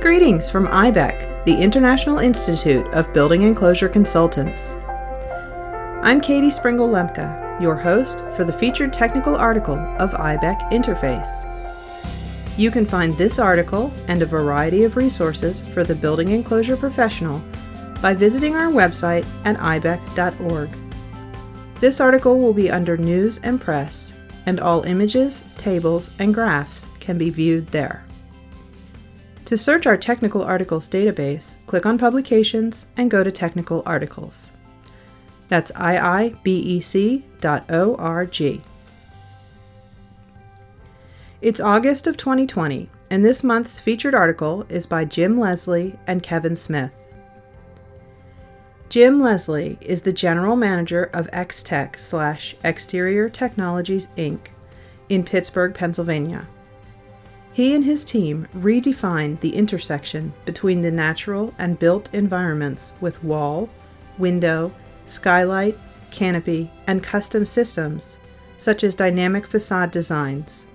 Greetings from IIBEC, the International Institute of Building Enclosure Consultants. I'm Katie Springle Lemke, your host for the featured technical article of IIBEC Interface. You can find this article and a variety of resources for the building enclosure professional by visiting our website at iibec.org. This article will be under News and Press, and all images, tables, and graphs can be viewed there. To search our technical articles database, click on Publications and go to Technical Articles. That's iibec.org. It's August of 2020, and this month's featured article is by Jim Leslie and Kevin Smith. Jim Leslie is the general manager of Extech slash Exterior Technologies Inc. in Pittsburgh, Pennsylvania. He and his team redefined the intersection between the natural and built environments with wall, window, skylight, canopy, and custom systems, such as dynamic facade designs.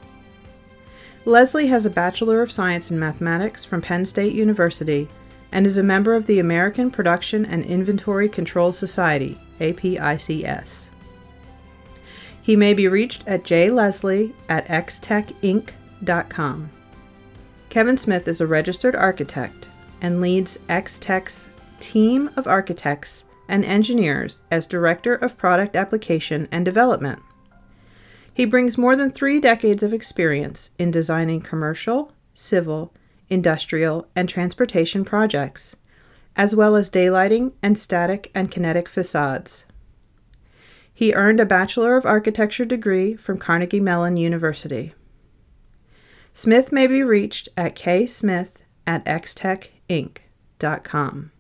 Leslie has a Bachelor of Science in Mathematics from Penn State University and is a member of the American Production and Inventory Control Society, APICS. He may be reached at jleslie at extechinc.com Kevin Smith is a registered architect and leads Extech's team of architects and engineers as Director of Product Application and Development. He brings more than three decades of experience in designing commercial, civil, industrial, and transportation projects, as well as daylighting and static and kinetic facades. He earned a Bachelor of Architecture degree from Carnegie Mellon University. Smith may be reached at ksmith at extechinc.com.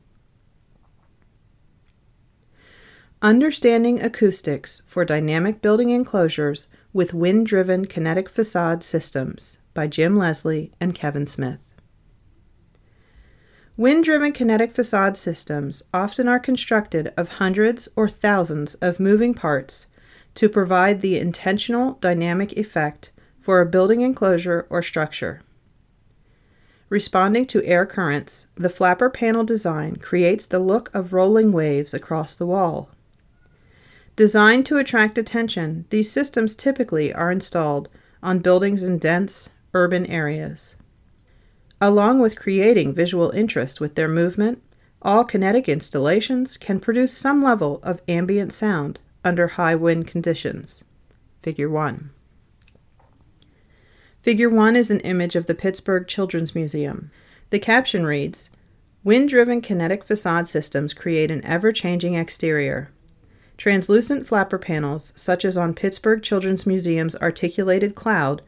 Understanding Acoustics for Dynamic Building Enclosures with Wind Driven Kinetic Facade Systems by Jim Leslie and Kevin Smith. Wind driven kinetic facade systems often are constructed of hundreds or thousands of moving parts to provide the intentional dynamic effect for a building enclosure or structure. Responding to air currents, the flapper panel design creates the look of rolling waves across the wall. Designed to attract attention, these systems typically are installed on buildings in dense, urban areas. Along with creating visual interest with their movement, all kinetic installations can produce some level of ambient sound under high wind conditions. Figure 1. Figure 1 is an image of the Pittsburgh Children's Museum. The caption reads Wind driven kinetic facade systems create an ever changing exterior. Translucent flapper panels, such as on Pittsburgh Children's Museum's articulated cloud,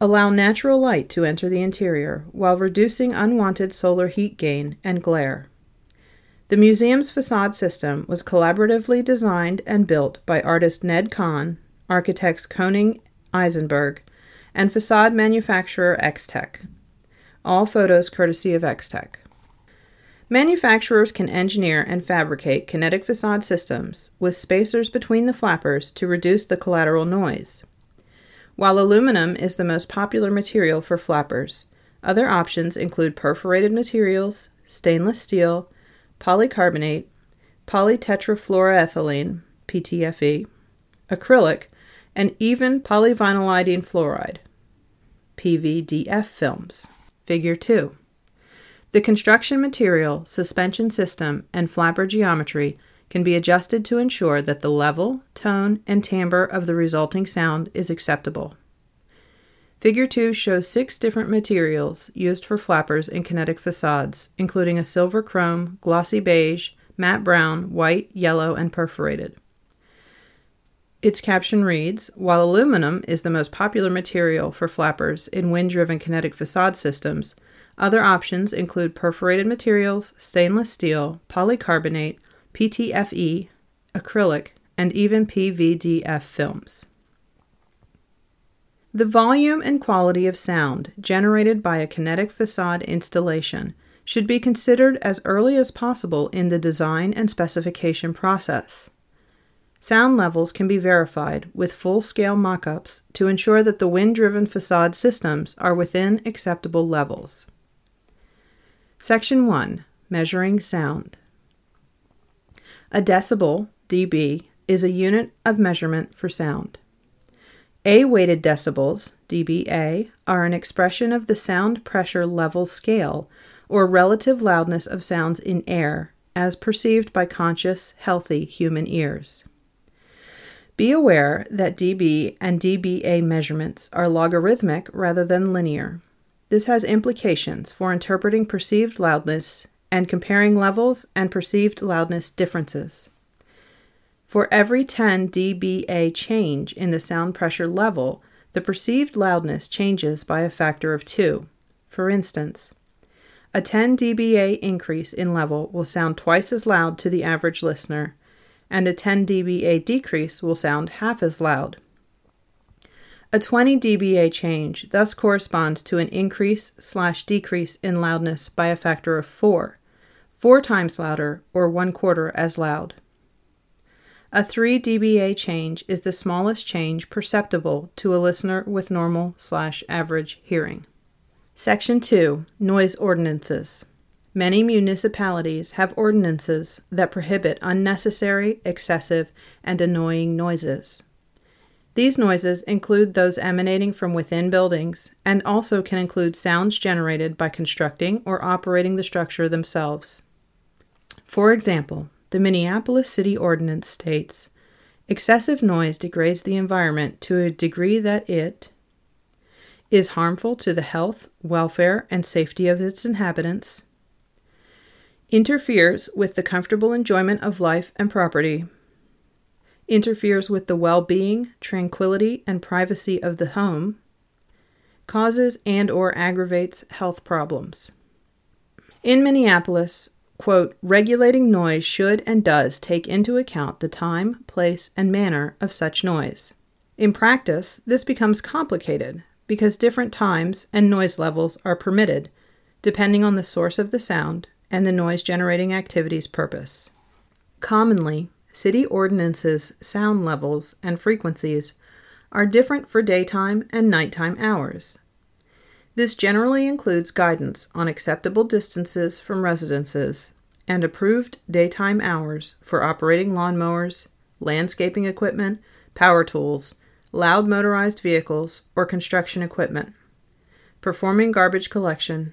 allow natural light to enter the interior while reducing unwanted solar heat gain and glare. The museum's facade system was collaboratively designed and built by artist Ned Kahn, architects Koning Eisenberg, and facade manufacturer Extech. All photos courtesy of Extech. Manufacturers can engineer and fabricate kinetic facade systems with spacers between the flappers to reduce the collateral noise. While aluminum is the most popular material for flappers, other options include perforated materials, stainless steel, polycarbonate, polytetrafluoroethylene, PTFE, acrylic, and even polyvinylidene fluoride, PVDF films. Figure 2. The construction material, suspension system, and flapper geometry can be adjusted to ensure that the level, tone, and timbre of the resulting sound is acceptable. Figure 2 shows six different materials used for flappers in kinetic facades, including a silver chrome, glossy beige, matte brown, white, yellow, and perforated. Its caption reads While aluminum is the most popular material for flappers in wind driven kinetic facade systems, other options include perforated materials, stainless steel, polycarbonate, PTFE, acrylic, and even PVDF films. The volume and quality of sound generated by a kinetic facade installation should be considered as early as possible in the design and specification process. Sound levels can be verified with full scale mock ups to ensure that the wind driven facade systems are within acceptable levels. Section 1 Measuring Sound. A decibel, dB, is a unit of measurement for sound. A weighted decibels, dBA, are an expression of the sound pressure level scale, or relative loudness of sounds in air, as perceived by conscious, healthy human ears. Be aware that dB and dBA measurements are logarithmic rather than linear. This has implications for interpreting perceived loudness and comparing levels and perceived loudness differences. For every 10 dBA change in the sound pressure level, the perceived loudness changes by a factor of 2. For instance, a 10 dBA increase in level will sound twice as loud to the average listener and a 10 dBA decrease will sound half as loud. A 20 dBA change thus corresponds to an increase slash decrease in loudness by a factor of 4, four times louder or one quarter as loud. A 3 dBA change is the smallest change perceptible to a listener with normal slash average hearing. Section 2 Noise Ordinances Many municipalities have ordinances that prohibit unnecessary, excessive, and annoying noises. These noises include those emanating from within buildings and also can include sounds generated by constructing or operating the structure themselves. For example, the Minneapolis City Ordinance states excessive noise degrades the environment to a degree that it is harmful to the health, welfare, and safety of its inhabitants interferes with the comfortable enjoyment of life and property, interferes with the well being, tranquility, and privacy of the home, causes and or aggravates health problems. In Minneapolis, quote, regulating noise should and does take into account the time, place, and manner of such noise. In practice, this becomes complicated because different times and noise levels are permitted, depending on the source of the sound and the noise generating activity's purpose. Commonly, city ordinances' sound levels and frequencies are different for daytime and nighttime hours. This generally includes guidance on acceptable distances from residences and approved daytime hours for operating lawnmowers, landscaping equipment, power tools, loud motorized vehicles, or construction equipment, performing garbage collection,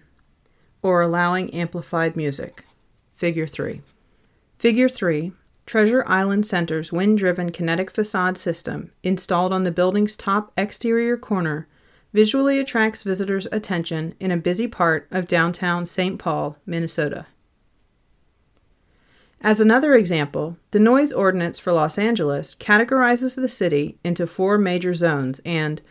or allowing amplified music. Figure 3. Figure 3 Treasure Island Center's wind driven kinetic facade system, installed on the building's top exterior corner, visually attracts visitors' attention in a busy part of downtown St. Paul, Minnesota. As another example, the noise ordinance for Los Angeles categorizes the city into four major zones and,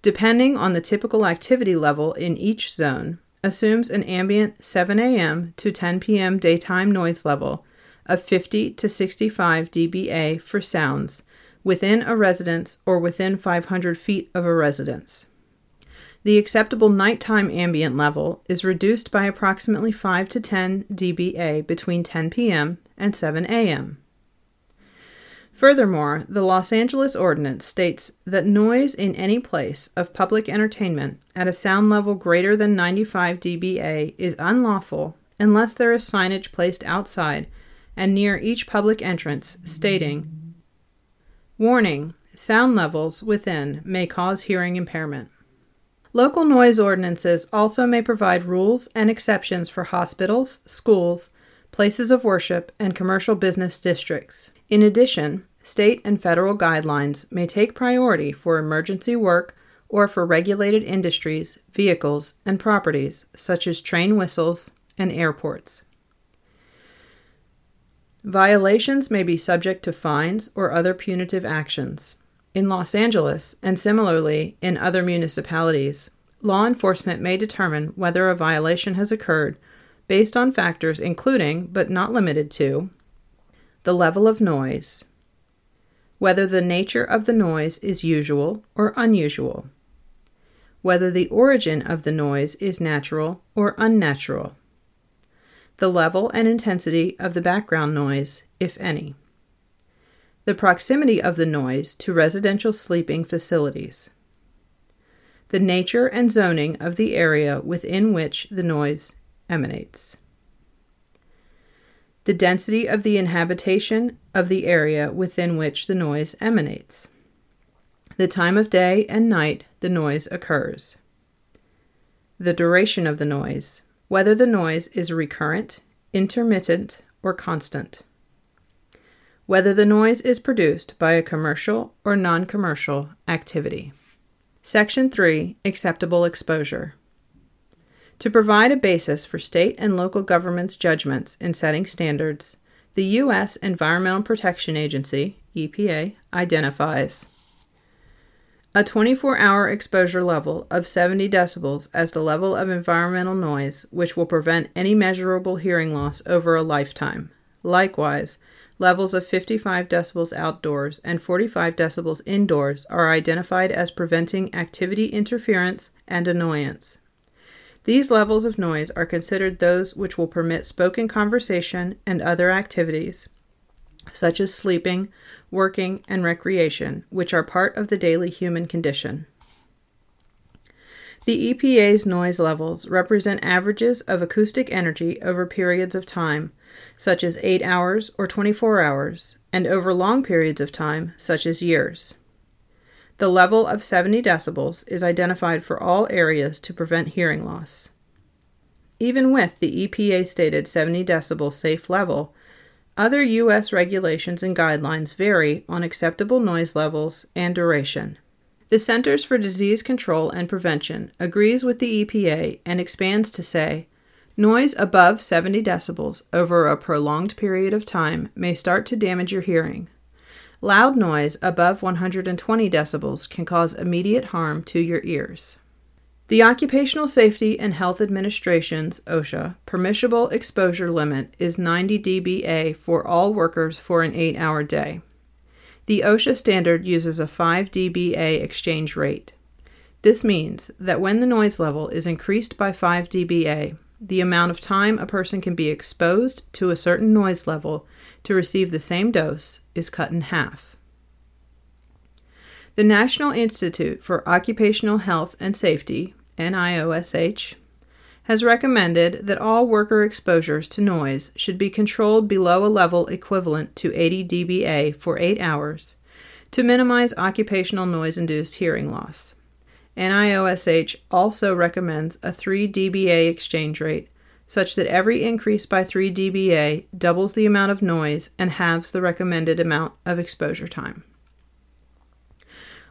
depending on the typical activity level in each zone, assumes an ambient 7 a.m. to 10 p.m. daytime noise level of 50 to 65 dBA for sounds within a residence or within 500 feet of a residence. The acceptable nighttime ambient level is reduced by approximately 5 to 10 dBA between 10 p.m. and 7 a.m. Furthermore, the Los Angeles Ordinance states that noise in any place of public entertainment at a sound level greater than 95 dBA is unlawful unless there is signage placed outside and near each public entrance stating, Warning, sound levels within may cause hearing impairment. Local noise ordinances also may provide rules and exceptions for hospitals, schools, places of worship, and commercial business districts. In addition, state and federal guidelines may take priority for emergency work or for regulated industries, vehicles, and properties such as train whistles and airports. Violations may be subject to fines or other punitive actions. In Los Angeles, and similarly in other municipalities, law enforcement may determine whether a violation has occurred based on factors including, but not limited to, the level of noise, whether the nature of the noise is usual or unusual, whether the origin of the noise is natural or unnatural, the level and intensity of the background noise, if any, the proximity of the noise to residential sleeping facilities, the nature and zoning of the area within which the noise emanates, the density of the inhabitation of the area within which the noise emanates, the time of day and night the noise occurs, the duration of the noise, whether the noise is recurrent, intermittent, or constant whether the noise is produced by a commercial or non commercial activity. Section 3 Acceptable Exposure. To provide a basis for state and local governments' judgments in setting standards, the U.S. Environmental Protection Agency, EPA, identifies a 24 hour exposure level of 70 decibels as the level of environmental noise which will prevent any measurable hearing loss over a lifetime. Likewise, Levels of 55 decibels outdoors and 45 decibels indoors are identified as preventing activity interference and annoyance. These levels of noise are considered those which will permit spoken conversation and other activities, such as sleeping, working, and recreation, which are part of the daily human condition. The EPA's noise levels represent averages of acoustic energy over periods of time such as 8 hours or 24 hours, and over long periods of time, such as years. The level of 70 decibels is identified for all areas to prevent hearing loss. Even with the EPA stated 70 decibel safe level, other U.S. regulations and guidelines vary on acceptable noise levels and duration. The Centers for Disease Control and Prevention agrees with the EPA and expands to say Noise above 70 decibels over a prolonged period of time may start to damage your hearing. Loud noise above 120 decibels can cause immediate harm to your ears. The Occupational Safety and Health Administration's OSHA permissible exposure limit is 90 dBA for all workers for an 8-hour day. The OSHA standard uses a 5 dBA exchange rate. This means that when the noise level is increased by 5 dBA, the amount of time a person can be exposed to a certain noise level to receive the same dose is cut in half. The National Institute for Occupational Health and Safety, NIOSH, has recommended that all worker exposures to noise should be controlled below a level equivalent to 80 dBA for 8 hours to minimize occupational noise induced hearing loss. NIOSH also recommends a 3 dBA exchange rate, such that every increase by 3 dBA doubles the amount of noise and halves the recommended amount of exposure time.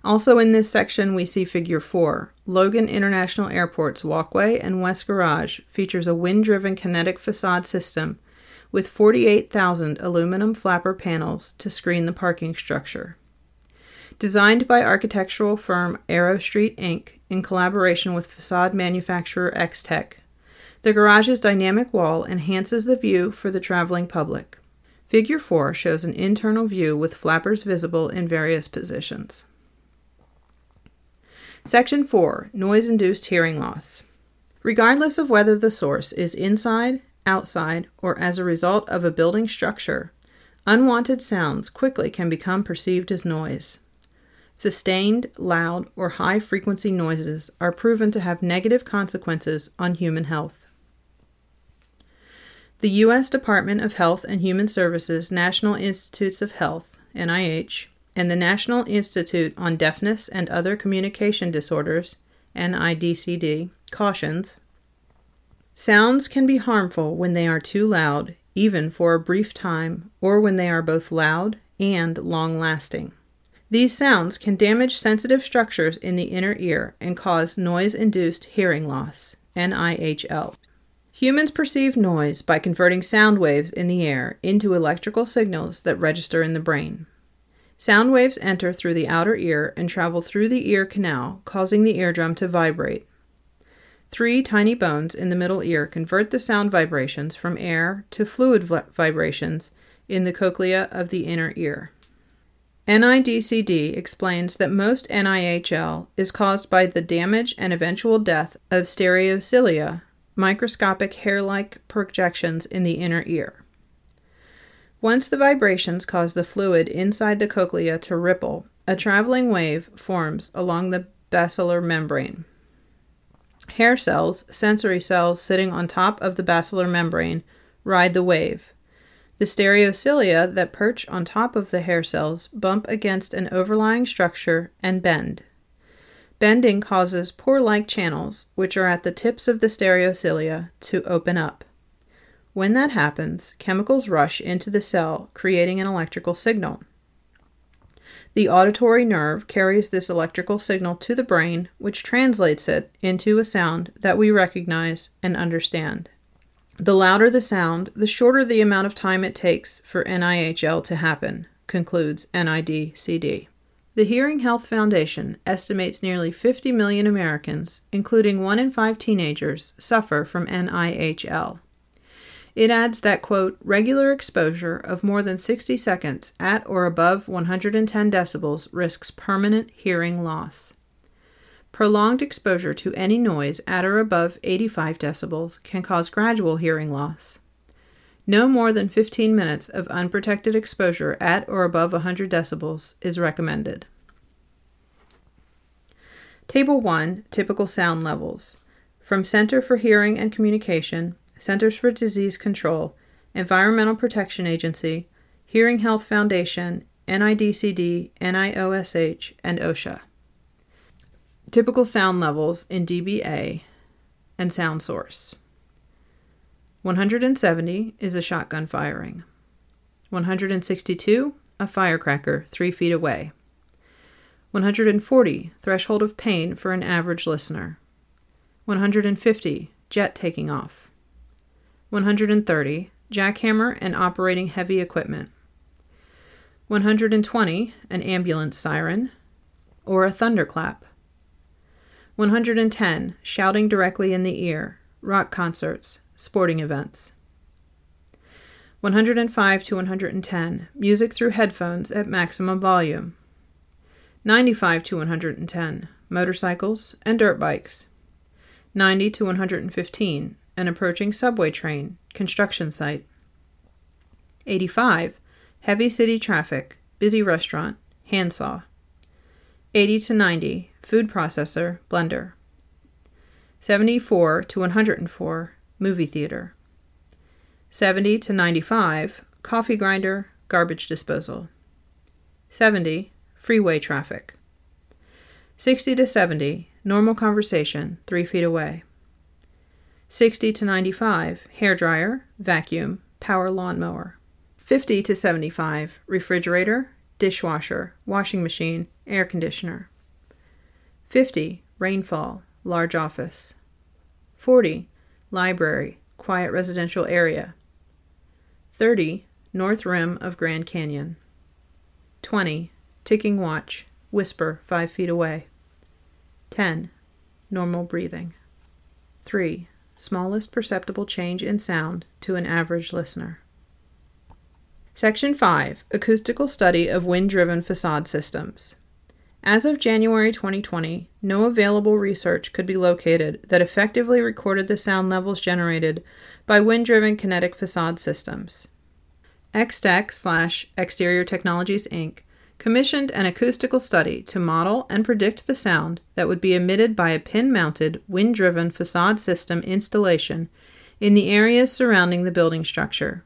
Also, in this section, we see Figure 4. Logan International Airport's walkway and west garage features a wind driven kinetic facade system with 48,000 aluminum flapper panels to screen the parking structure. Designed by architectural firm Arrowstreet Inc. in collaboration with facade manufacturer Extech, the garage's dynamic wall enhances the view for the traveling public. Figure 4 shows an internal view with flappers visible in various positions. Section 4 Noise Induced Hearing Loss. Regardless of whether the source is inside, outside, or as a result of a building structure, unwanted sounds quickly can become perceived as noise. Sustained, loud, or high frequency noises are proven to have negative consequences on human health. The U.S. Department of Health and Human Services National Institutes of Health, NIH, and the National Institute on Deafness and Other Communication Disorders, NIDCD, cautions Sounds can be harmful when they are too loud, even for a brief time, or when they are both loud and long lasting. These sounds can damage sensitive structures in the inner ear and cause noise induced hearing loss. NIHL. Humans perceive noise by converting sound waves in the air into electrical signals that register in the brain. Sound waves enter through the outer ear and travel through the ear canal, causing the eardrum to vibrate. Three tiny bones in the middle ear convert the sound vibrations from air to fluid vibrations in the cochlea of the inner ear. NIDCD explains that most NIHL is caused by the damage and eventual death of stereocilia, microscopic hair like projections in the inner ear. Once the vibrations cause the fluid inside the cochlea to ripple, a traveling wave forms along the basilar membrane. Hair cells, sensory cells sitting on top of the basilar membrane, ride the wave. The stereocilia that perch on top of the hair cells bump against an overlying structure and bend. Bending causes pore like channels, which are at the tips of the stereocilia, to open up. When that happens, chemicals rush into the cell, creating an electrical signal. The auditory nerve carries this electrical signal to the brain, which translates it into a sound that we recognize and understand. The louder the sound, the shorter the amount of time it takes for NIHL to happen, concludes NIDCD. The Hearing Health Foundation estimates nearly 50 million Americans, including 1 in 5 teenagers, suffer from NIHL. It adds that, quote, regular exposure of more than 60 seconds at or above 110 decibels risks permanent hearing loss. Prolonged exposure to any noise at or above 85 decibels can cause gradual hearing loss. No more than 15 minutes of unprotected exposure at or above 100 decibels is recommended. Table 1 Typical Sound Levels From Center for Hearing and Communication, Centers for Disease Control, Environmental Protection Agency, Hearing Health Foundation, NIDCD, NIOSH, and OSHA. Typical sound levels in dBA and sound source. 170 is a shotgun firing. 162, a firecracker three feet away. 140, threshold of pain for an average listener. 150, jet taking off. 130, jackhammer and operating heavy equipment. 120, an ambulance siren or a thunderclap. 110, shouting directly in the ear, rock concerts, sporting events. 105 to 110, music through headphones at maximum volume. 95 to 110, motorcycles and dirt bikes. 90 to 115, an approaching subway train, construction site. 85, heavy city traffic, busy restaurant, handsaw. 80 to 90, food processor, blender. 74 to 104, movie theater. 70 to 95, coffee grinder, garbage disposal. 70, freeway traffic. 60 to 70, normal conversation, 3 feet away. 60 to 95, hair dryer, vacuum, power lawnmower. 50 to 75, refrigerator, dishwasher, washing machine, air conditioner. 50, rainfall, large office. 40, library, quiet residential area. 30, north rim of Grand Canyon. 20, ticking watch, whisper 5 feet away. 10, normal breathing. 3, smallest perceptible change in sound to an average listener. Section 5 Acoustical Study of Wind Driven Facade Systems. As of January 2020, no available research could be located that effectively recorded the sound levels generated by wind driven kinetic facade systems. Extech slash Exterior Technologies Inc. commissioned an acoustical study to model and predict the sound that would be emitted by a pin mounted wind driven facade system installation in the areas surrounding the building structure.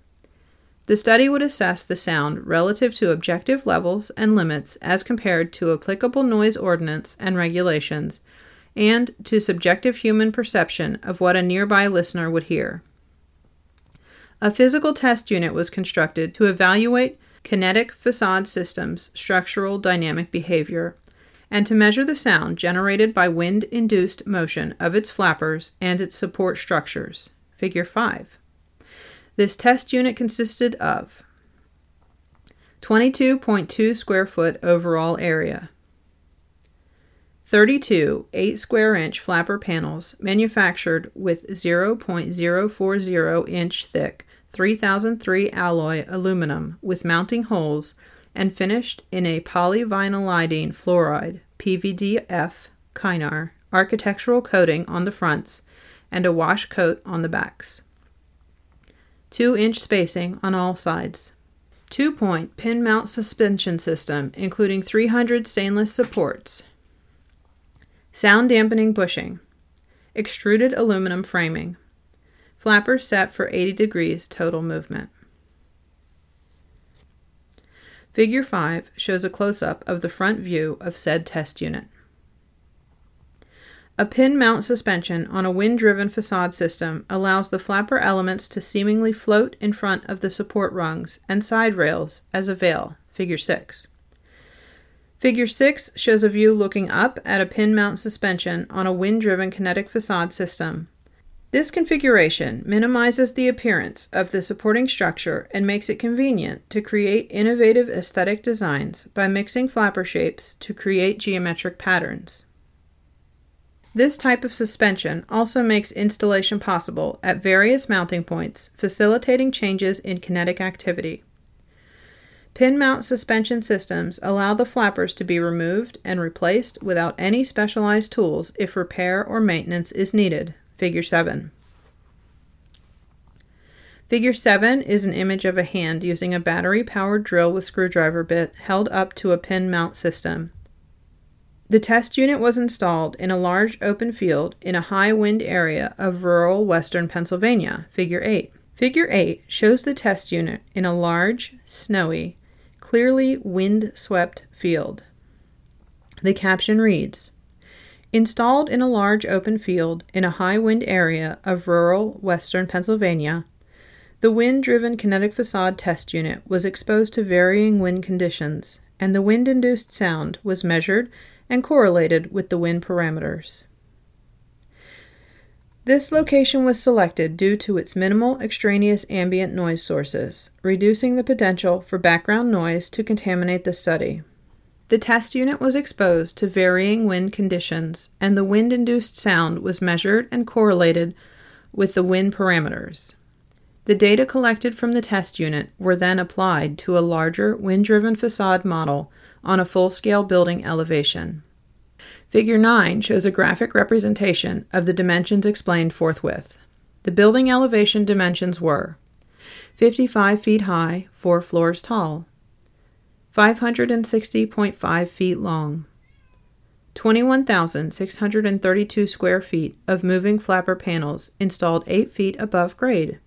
The study would assess the sound relative to objective levels and limits as compared to applicable noise ordinance and regulations, and to subjective human perception of what a nearby listener would hear. A physical test unit was constructed to evaluate kinetic facade systems' structural dynamic behavior and to measure the sound generated by wind induced motion of its flappers and its support structures. Figure 5. This test unit consisted of 22.2 square foot overall area, 32 8 square inch flapper panels manufactured with 0.040 inch thick 3003 alloy aluminum with mounting holes and finished in a polyvinylidene fluoride PVDF Kynar architectural coating on the fronts and a wash coat on the backs. 2 inch spacing on all sides. Two point pin mount suspension system, including 300 stainless supports. Sound dampening bushing. Extruded aluminum framing. Flappers set for 80 degrees total movement. Figure 5 shows a close up of the front view of said test unit. A pin mount suspension on a wind driven facade system allows the flapper elements to seemingly float in front of the support rungs and side rails as a veil, Figure 6. Figure 6 shows a view looking up at a pin mount suspension on a wind driven kinetic facade system. This configuration minimizes the appearance of the supporting structure and makes it convenient to create innovative aesthetic designs by mixing flapper shapes to create geometric patterns. This type of suspension also makes installation possible at various mounting points, facilitating changes in kinetic activity. Pin mount suspension systems allow the flappers to be removed and replaced without any specialized tools if repair or maintenance is needed. Figure 7. Figure 7 is an image of a hand using a battery powered drill with screwdriver bit held up to a pin mount system. The test unit was installed in a large open field in a high wind area of rural western Pennsylvania, Figure 8. Figure 8 shows the test unit in a large, snowy, clearly wind swept field. The caption reads Installed in a large open field in a high wind area of rural western Pennsylvania, the wind driven kinetic facade test unit was exposed to varying wind conditions, and the wind induced sound was measured and correlated with the wind parameters. This location was selected due to its minimal extraneous ambient noise sources, reducing the potential for background noise to contaminate the study. The test unit was exposed to varying wind conditions, and the wind induced sound was measured and correlated with the wind parameters. The data collected from the test unit were then applied to a larger wind driven facade model on a full scale building elevation. Figure 9 shows a graphic representation of the dimensions explained forthwith. The building elevation dimensions were 55 feet high, 4 floors tall, 560.5 feet long, 21,632 square feet of moving flapper panels installed 8 feet above grade.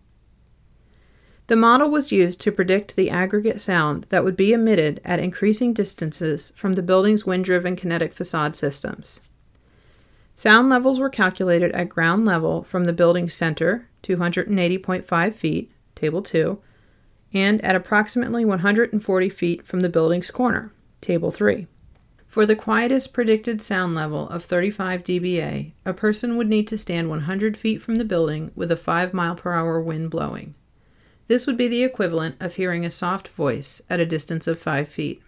The model was used to predict the aggregate sound that would be emitted at increasing distances from the building's wind driven kinetic facade systems. Sound levels were calculated at ground level from the building's center, 280.5 feet, Table 2, and at approximately 140 feet from the building's corner, Table 3. For the quietest predicted sound level of 35 dBA, a person would need to stand 100 feet from the building with a 5 mile per hour wind blowing. This would be the equivalent of hearing a soft voice at a distance of 5 feet.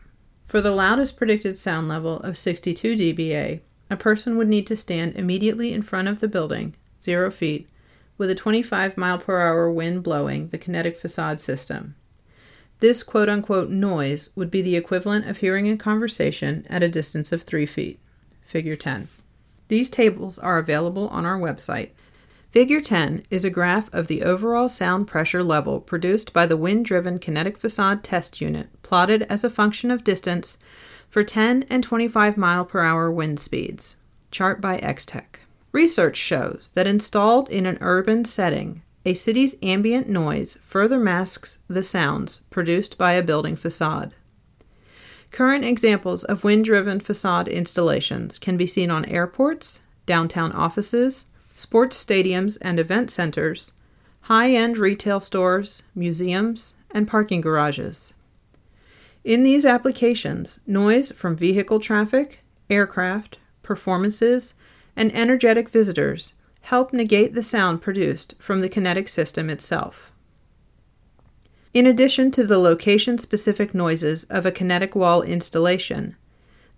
For the loudest predicted sound level of 62 dBA, a person would need to stand immediately in front of the building, 0 feet, with a 25 mile per hour wind blowing the kinetic facade system. This quote unquote noise would be the equivalent of hearing a conversation at a distance of 3 feet. Figure 10. These tables are available on our website Figure 10 is a graph of the overall sound pressure level produced by the wind driven kinetic facade test unit, plotted as a function of distance for 10 and 25 mile per hour wind speeds. Chart by Extech. Research shows that installed in an urban setting, a city's ambient noise further masks the sounds produced by a building facade. Current examples of wind driven facade installations can be seen on airports, downtown offices, sports stadiums and event centers, high end retail stores, museums, and parking garages. In these applications, noise from vehicle traffic, aircraft, performances, and energetic visitors help negate the sound produced from the kinetic system itself. In addition to the location specific noises of a kinetic wall installation,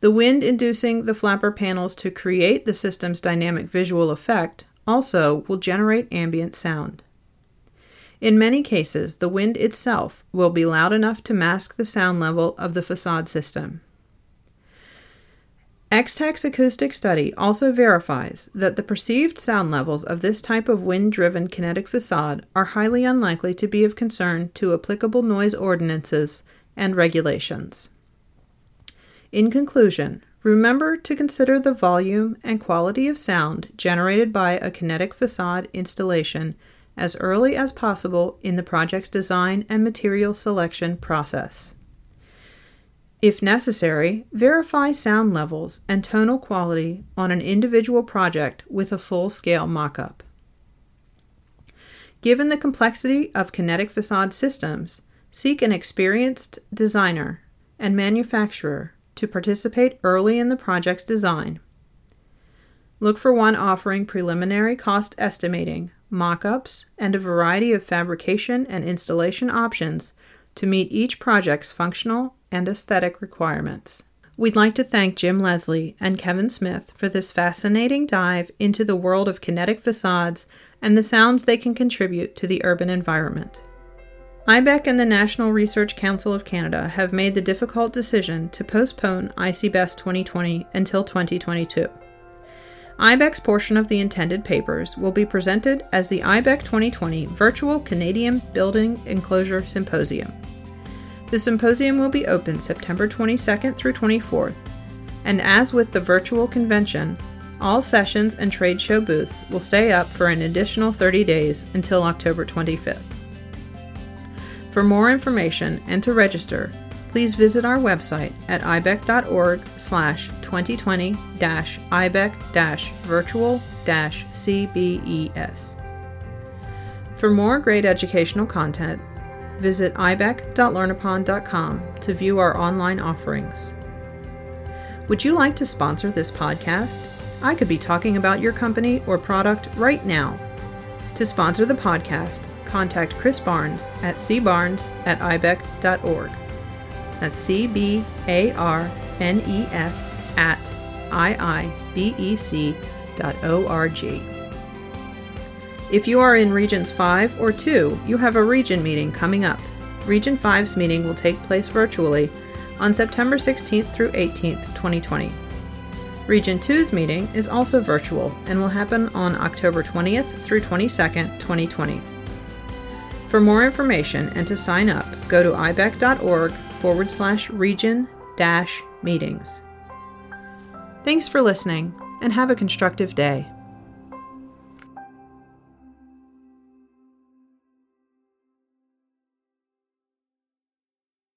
the wind inducing the flapper panels to create the system's dynamic visual effect also will generate ambient sound. In many cases, the wind itself will be loud enough to mask the sound level of the facade system. Extech's acoustic study also verifies that the perceived sound levels of this type of wind-driven kinetic facade are highly unlikely to be of concern to applicable noise ordinances and regulations. In conclusion, remember to consider the volume and quality of sound generated by a kinetic facade installation as early as possible in the project's design and material selection process. If necessary, verify sound levels and tonal quality on an individual project with a full scale mockup. Given the complexity of kinetic facade systems, seek an experienced designer and manufacturer to participate early in the project's design. Look for one offering preliminary cost estimating, mockups, and a variety of fabrication and installation options to meet each project's functional and aesthetic requirements. We'd like to thank Jim Leslie and Kevin Smith for this fascinating dive into the world of kinetic facades and the sounds they can contribute to the urban environment. IIBEC and the National Research Council of Canada have made the difficult decision to postpone ICBEST 2020 until 2022. IIBEC's portion of the intended papers will be presented as the IIBEC 2020 Virtual Canadian Building Enclosure Symposium. The symposium will be open September 22nd through 24th, and as with the virtual convention, all sessions and trade show booths will stay up for an additional 30 days until October 25th. For more information and to register, please visit our website at iibec.org slash 2020-iibec-virtual-cbes. For more great educational content, visit iibec.learnupon.com to view our online offerings. Would you like to sponsor this podcast? I could be talking about your company or product right now. To sponsor the podcast, contact Chris Barnes at cbarnes at iibec.org. That's C B A R N E S at O R G. If you are in Regions 5 or 2, you have a region meeting coming up. Region 5's meeting will take place virtually on September 16th through 18th, 2020. Region 2's meeting is also virtual and will happen on October 20th through 22nd, 2020. For more information and to sign up, go to iibec.org forward slash region dash meetings. Thanks for listening and have a constructive day.